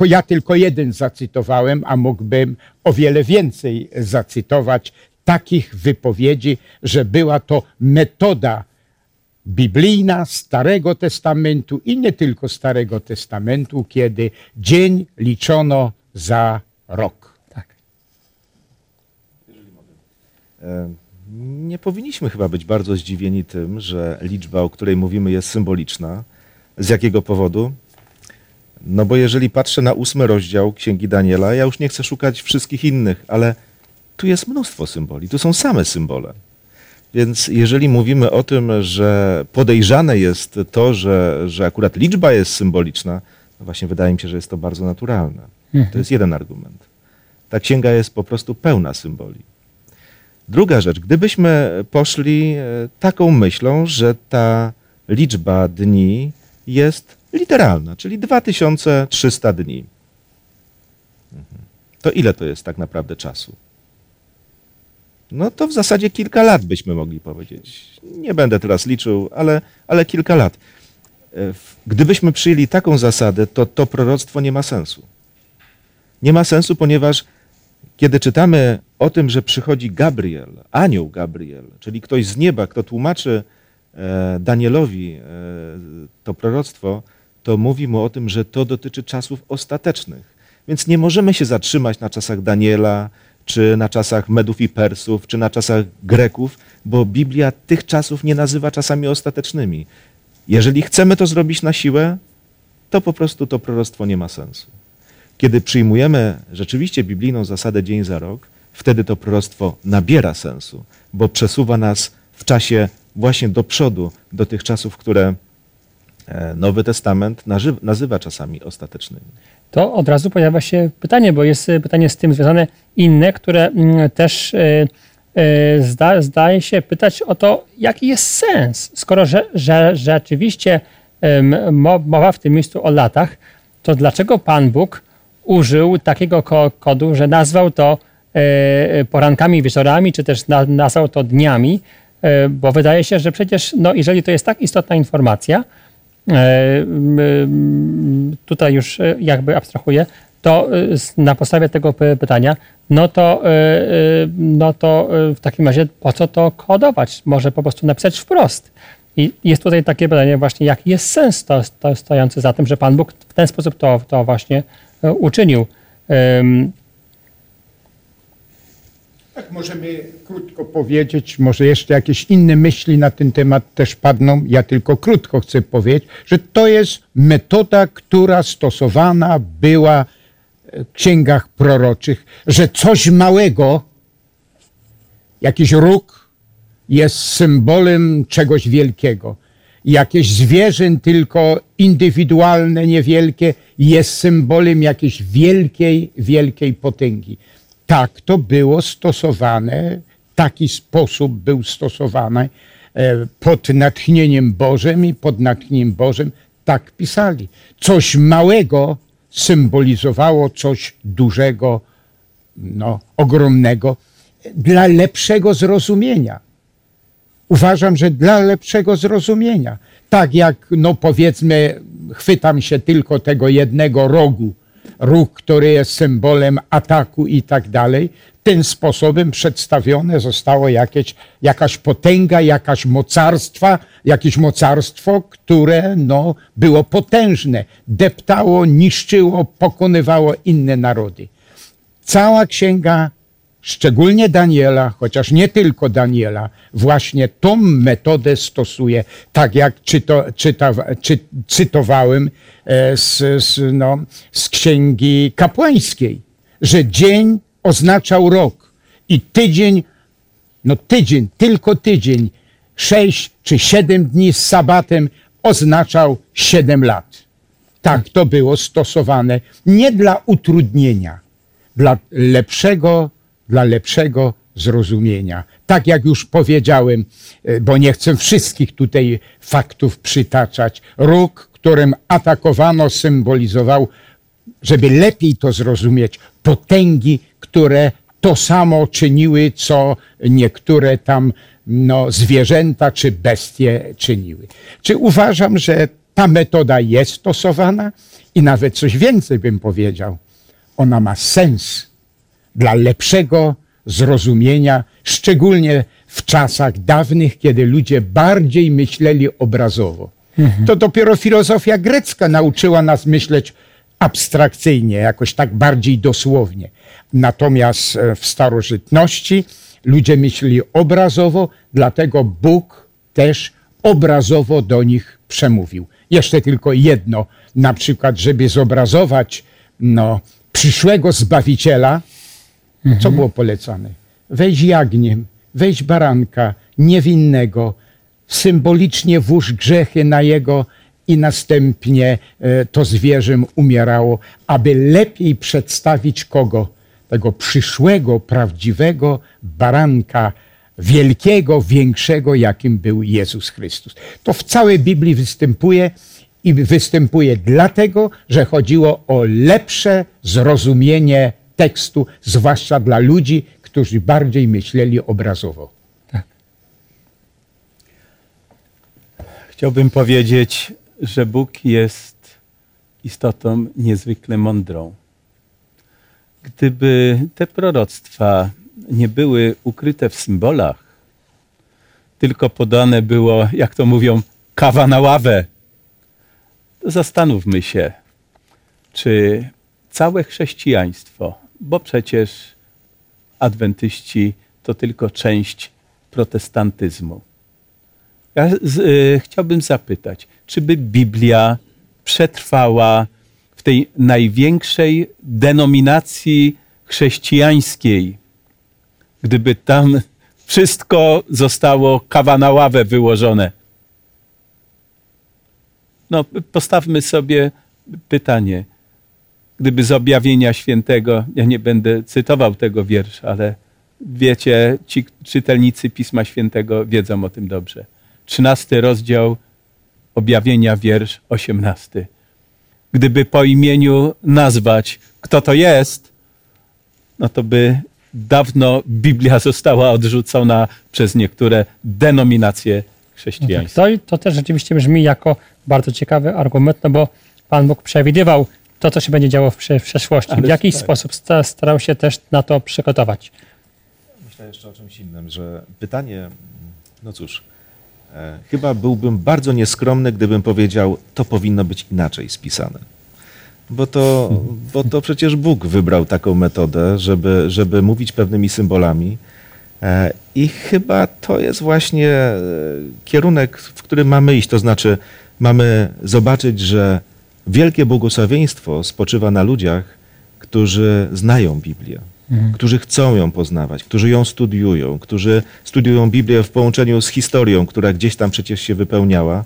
Ja tylko jeden zacytowałem, a mógłbym o wiele więcej zacytować takich wypowiedzi, że była to metoda biblijna Starego Testamentu i nie tylko Starego Testamentu, kiedy dzień liczono za rok. Tak. E, nie powinniśmy chyba być bardzo zdziwieni tym, że liczba, o której mówimy, jest symboliczna z jakiego powodu? No bo jeżeli patrzę na ósmy rozdział Księgi Daniela, ja już nie chcę szukać wszystkich innych, ale tu jest mnóstwo symboli, tu są same symbole. Więc jeżeli mówimy o tym, że podejrzane jest to, że, że akurat liczba jest symboliczna, no właśnie wydaje mi się, że jest to bardzo naturalne. Mhm. To jest jeden argument. Ta księga jest po prostu pełna symboli. Druga rzecz, gdybyśmy poszli e, taką myślą, że ta liczba dni jest literalna, czyli 2300 dni. Mhm. To ile to jest tak naprawdę czasu? No to w zasadzie kilka lat byśmy mogli powiedzieć. Nie będę teraz liczył, ale, ale kilka lat. E, gdybyśmy przyjęli taką zasadę, to to proroctwo nie ma sensu. Nie ma sensu, ponieważ kiedy czytamy o tym, że przychodzi Gabriel, anioł Gabriel, czyli ktoś z nieba, kto tłumaczy E, Danielowi e, to proroctwo, to mówi mu o tym, że to dotyczy czasów ostatecznych. Więc nie możemy się zatrzymać na czasach Daniela, czy na czasach Medów i Persów, czy na czasach Greków, bo Biblia tych czasów nie nazywa czasami ostatecznymi. Jeżeli chcemy to zrobić na siłę, to po prostu to proroctwo nie ma sensu. Kiedy przyjmujemy rzeczywiście biblijną zasadę dzień za rok, wtedy to proroctwo nabiera sensu, bo przesuwa nas w czasie właśnie do przodu, do tych czasów, które e, Nowy Testament nazywa czasami ostatecznymi. To od razu pojawia się pytanie, bo jest pytanie z tym związane. Inne, które mm, też e, e, zda, zdaje się pytać o to, jaki jest sens, skoro że, że, rzeczywiście mowa w tym miejscu o latach, to dlaczego Pan Bóg użył takiego kodu, że nazwał to e, porankami, wieczorami, czy też na, nazwał to dniami, e, bo wydaje się, że przecież, no, jeżeli to jest tak istotna informacja, e, tutaj już e, jakby abstrahuję, to e, na podstawie tego py- pytania, no to, e, e, no to e, w takim razie po co to kodować? Może po prostu napisać wprost. I jest tutaj takie pytanie właśnie, jaki jest sens to, to stojący za tym, że Pan Bóg w ten sposób to, to właśnie e, uczynił. Tak możemy krótko powiedzieć, może jeszcze jakieś inne myśli na ten temat też padną. Ja tylko krótko chcę powiedzieć, że to jest metoda, która stosowana była w księgach proroczych, że coś małego, jakiś róg jest symbolem czegoś wielkiego. Jakieś zwierzę tylko indywidualne, niewielkie jest symbolem jakiejś wielkiej, wielkiej potęgi. Tak to było stosowane, taki sposób był stosowany e, pod natchnieniem Bożym i pod natchnieniem Bożym tak pisali. Coś małego symbolizowało coś dużego, no, ogromnego, dla lepszego zrozumienia. Uważam, że dla lepszego zrozumienia. Tak jak, no powiedzmy, chwytam się tylko tego jednego rogu, róg, który jest symbolem ataku i tak dalej, tym sposobem przedstawione zostało jakieś, jakaś potęga, jakaś mocarstwa, jakieś mocarstwo, które no, było potężne, deptało, niszczyło, pokonywało inne narody. Cała księga, szczególnie Daniela, chociaż nie tylko Daniela, właśnie tą metodę stosuje, tak jak czyto, czyta, czy, cytowałem e, z, z, no, z księgi kapłańskiej, że dzień oznaczał rok i tydzień, no tydzień, tylko tydzień, sześć czy siedem dni z sabatem oznaczał siedem lat. Tak to było stosowane nie dla utrudnienia, dla lepszego, dla lepszego zrozumienia. Tak jak już powiedziałem, e, bo nie chcę wszystkich tutaj faktów przytaczać, róg, którym atakowano, symbolizował, żeby lepiej to zrozumieć, potęgi, które to samo czyniły, co niektóre tam no, zwierzęta czy bestie czyniły. Czy uważam, że ta metoda jest stosowana i nawet coś więcej bym powiedział. Ona ma sens dla lepszego zrozumienia, szczególnie w czasach dawnych, kiedy ludzie bardziej myśleli obrazowo. To dopiero filozofia grecka nauczyła nas myśleć abstrakcyjnie, jakoś tak bardziej dosłownie. Natomiast e, w starożytności ludzie myśleli obrazowo, dlatego Bóg też obrazowo do nich przemówił. Jeszcze tylko jedno, na przykład, żeby zobrazować no, przyszłego Zbawiciela, co było polecane? Weź jagniem, weź baranka niewinnego, symbolicznie włóż grzechy na jego i następnie e, to zwierzę umierało, aby lepiej przedstawić kogo? Tego przyszłego, prawdziwego baranka, wielkiego, większego, jakim był Jezus Chrystus. To w całej Biblii występuje i występuje dlatego, że chodziło o lepsze zrozumienie tekstu, zwłaszcza dla ludzi, którzy bardziej myśleli obrazowo. Chciałbym powiedzieć, że Bóg jest istotą niezwykle mądrą. Gdyby te proroctwa nie były ukryte w symbolach, tylko podane było, jak to mówią, kawa na ławę, to zastanówmy się, czy całe chrześcijaństwo, bo przecież adwentyści to tylko część protestantyzmu. Ja z, y, chciałbym zapytać, czy by Biblia przetrwała w tej największej denominacji chrześcijańskiej, gdyby tam wszystko zostało kawa na ławę wyłożone? No, postawmy sobie pytanie. Gdyby z objawienia świętego, ja nie będę cytował tego wiersza, ale wiecie, ci czytelnicy Pisma Świętego wiedzą o tym dobrze. 13 rozdział objawienia, wiersz 18. Gdyby po imieniu nazwać, kto to jest, no to by dawno Biblia została odrzucona przez niektóre denominacje chrześcijańskie. To, to też rzeczywiście brzmi jako bardzo ciekawy argument, no bo Pan Bóg przewidywał to, co się będzie działo w, prze- w przeszłości. W jakiś tak. sposób sta- starał się też na to przygotować. Myślę jeszcze o czymś innym, że pytanie, no cóż, e, chyba byłbym bardzo nieskromny, gdybym powiedział, to powinno być inaczej spisane. Bo to, bo to przecież Bóg wybrał taką metodę, żeby, żeby mówić pewnymi symbolami. E, I chyba to jest właśnie e, kierunek, w którym mamy iść. To znaczy, mamy zobaczyć, że wielkie błogosławieństwo spoczywa na ludziach, którzy znają Biblię, którzy chcą ją poznawać, którzy ją studiują, którzy studiują Biblię w połączeniu z historią, która gdzieś tam przecież się wypełniała.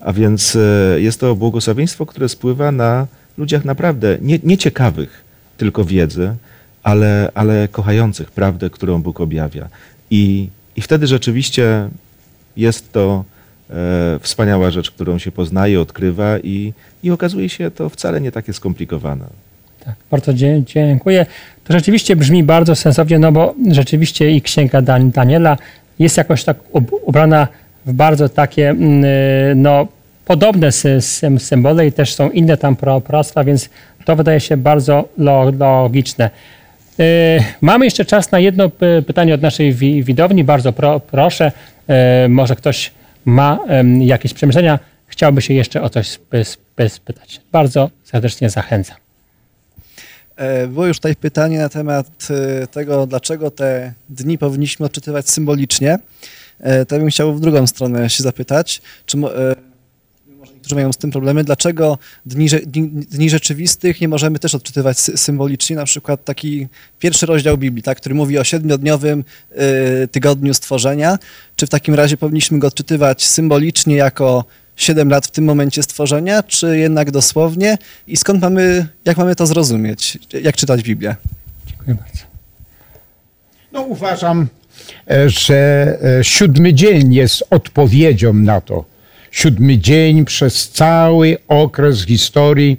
A więc e, jest to błogosławieństwo, które spływa na ludziach naprawdę nie, nieciekawych tylko wiedzy, ale, ale kochających prawdę, którą Bóg objawia. I, i wtedy rzeczywiście jest to wspaniała rzecz, którą się poznaje, odkrywa i, i okazuje się to wcale nie takie skomplikowane. Tak, bardzo dziękuję. To rzeczywiście brzmi bardzo sensownie, no bo rzeczywiście i księga Dan- Daniela jest jakoś tak ub- ubrana w bardzo takie mm, y, no, podobne sy- sym- symbole i też są inne tam pro- proroctwa, więc to wydaje się bardzo lo- logiczne. Y, Mamy jeszcze czas na jedno py- pytanie od naszej wi- widowni. Bardzo pro, proszę, może ktoś ma jakieś przemyślenia, chciałby się jeszcze o coś spy- spy- spytać. Bardzo serdecznie zachęcam. E, Było już tutaj pytanie na temat e, tego, dlaczego te dni powinniśmy odczytywać symbolicznie. E, To bym chciał w drugą stronę się zapytać. Czy niektórzy mają z tym problemy, dlaczego dni, dni, dni rzeczywistych nie możemy też odczytywać sy- symbolicznie? Na przykład taki pierwszy rozdział Biblii, tak, który mówi o siedmiodniowym e, tygodniu stworzenia. Czy w takim razie powinniśmy go odczytywać symbolicznie jako 7 lat w tym momencie stworzenia, czy jednak dosłownie? I skąd mamy, jak mamy to zrozumieć? Jak czytać Biblię? Dziękuję bardzo. No uważam, e, że e, siódmy dzień jest odpowiedzią na to. Siódmy dzień przez cały okres historii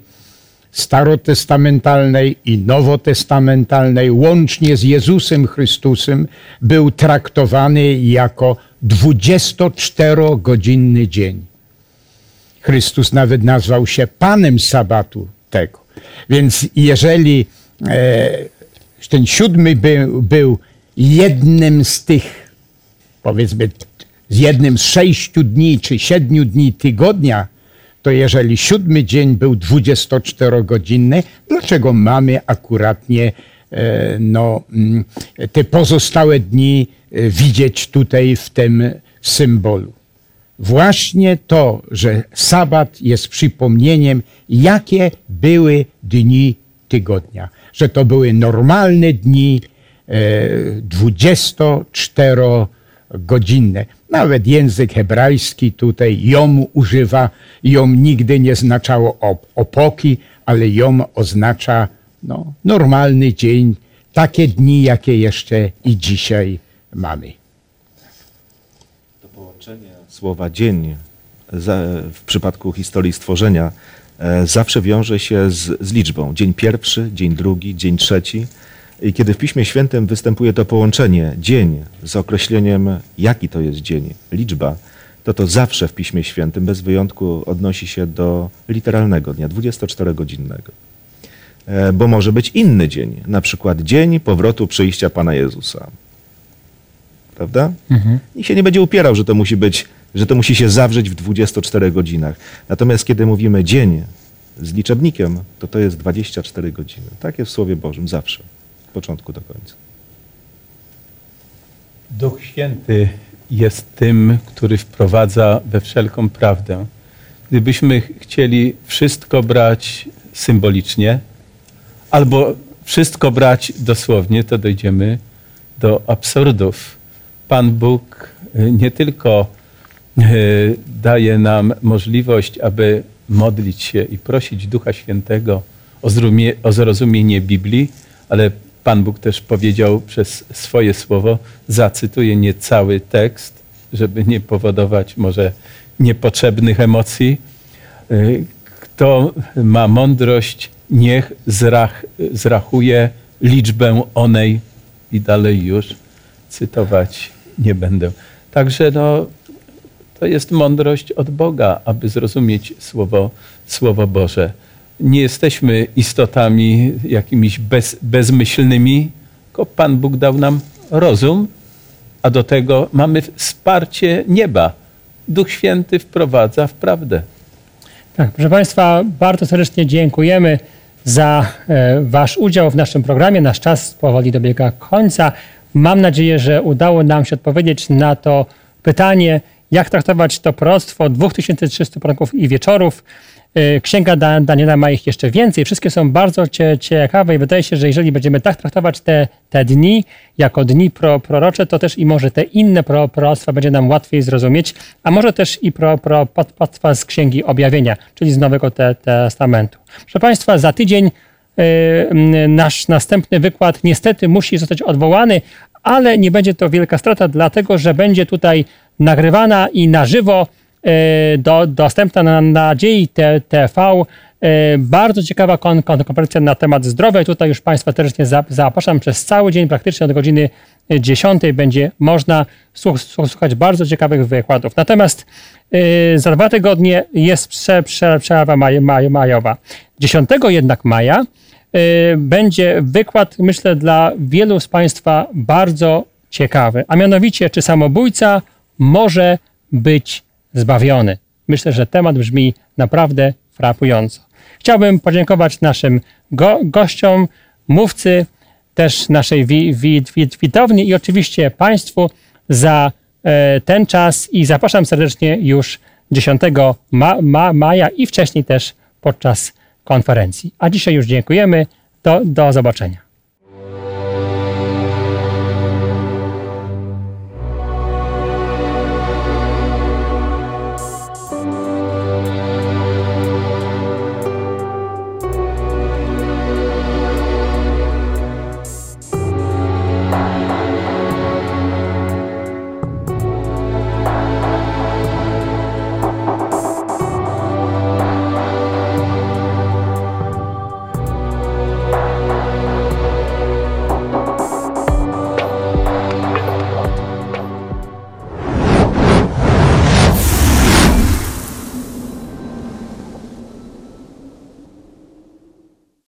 starotestamentalnej i nowotestamentalnej, łącznie z Jezusem Chrystusem, był traktowany jako 24-godzinny dzień. Chrystus nawet nazwał się Panem Sabatu tego. Więc jeżeli e, ten siódmy był, był jednym z tych, powiedzmy, z jednym z sześciu dni czy siedmiu dni tygodnia, to jeżeli siódmy dzień był 24-godzinny, dlaczego mamy akuratnie e, no, mm, te pozostałe dni e, widzieć tutaj w tym symbolu? Właśnie to, że sabat jest przypomnieniem, jakie były dni tygodnia. Że to były normalne dni, e, 24-godzinne. Nawet język hebrajski tutaj jom używa. Jom nigdy nie znaczało op- opoki, ale jom oznacza no, normalny dzień, takie dni, jakie jeszcze i dzisiaj mamy. To połączenie słowa dzień w przypadku historii stworzenia e, zawsze wiąże się z, z liczbą. Dzień pierwszy, dzień drugi, dzień trzeci. I kiedy w Piśmie Świętym występuje to połączenie dzień z określeniem, jaki to jest dzień, liczba, to to zawsze w Piśmie Świętym bez wyjątku odnosi się do literalnego dnia, 24-godzinnego. E, Bo może być inny dzień, na przykład dzień powrotu przyjścia Pana Jezusa. Prawda? Nikt się nie będzie upierał, że to musi być, że to musi się zawrzeć w 24 godzinach. Natomiast kiedy mówimy dzień z liczebnikiem, to to jest 24 godziny. Tak jest w Słowie Bożym zawsze, od początku do końca. Duch Święty jest tym, który wprowadza we wszelką prawdę. Gdybyśmy chcieli wszystko brać symbolicznie, albo wszystko brać dosłownie, to dojdziemy do absurdów. Pan Bóg y, nie tylko y, daje nam możliwość, aby modlić się i prosić Ducha Świętego o zrozumienie Biblii, ale Pan Bóg też powiedział przez swoje słowo, zacytuję nie cały tekst, żeby nie powodować może niepotrzebnych emocji. Y, Kto ma mądrość, niech zrach, zrachuje liczbę onej i dalej już cytować nie będę. Także no, to jest mądrość od Boga, aby zrozumieć Słowo, Słowo Boże. Nie jesteśmy istotami jakimiś bez, bezmyślnymi, tylko Pan Bóg dał nam rozum, a do tego mamy wsparcie nieba. Duch Święty wprowadza w prawdę. Tak, proszę Państwa, bardzo serdecznie dziękujemy za e, Wasz udział w naszym programie. Nasz czas powoli dobiega końca. Mam nadzieję, że udało nam się odpowiedzieć na to pytanie, jak traktować to proroctwo 2300 poranków i wieczorów. E, Księga Daniela ma ich jeszcze więcej. Wszystkie są bardzo ciekawe i wydaje się, że jeżeli będziemy tak traktować te, te dni jako dni pro, prorocze, to też i może te inne pro, proroctwa będzie nam łatwiej zrozumieć, a może też i pro, pro, z Księgi Objawienia, czyli z Nowego te, Testamentu. Proszę Państwa, za tydzień yy, nasz następny wykład niestety musi zostać odwołany, ale nie będzie to wielka strata, dlatego że będzie tutaj nagrywana i na żywo E, do, dostępna na Nadziei TV. E, bardzo ciekawa kon, konferencja na temat zdrowia. Tutaj już Państwa serdecznie zapraszam przez cały dzień, praktycznie od godziny 10 będzie można słuchać bardzo ciekawych wykładów. Natomiast e, za dwa tygodnie jest przerwa maj, maj, majowa. 10 jednak maja będzie wykład, myślę, dla wielu z Państwa bardzo ciekawy, a mianowicie, czy samobójca może być zbawiony. Myślę, że temat brzmi naprawdę frapująco. Chciałbym podziękować naszym go gościom, mówcy, też naszej wi wi wi widowni i oczywiście Państwu za e, ten czas i zapraszam serdecznie już 10 ma ma maja i wcześniej też podczas konferencji. A dzisiaj już dziękujemy. Do, do zobaczenia.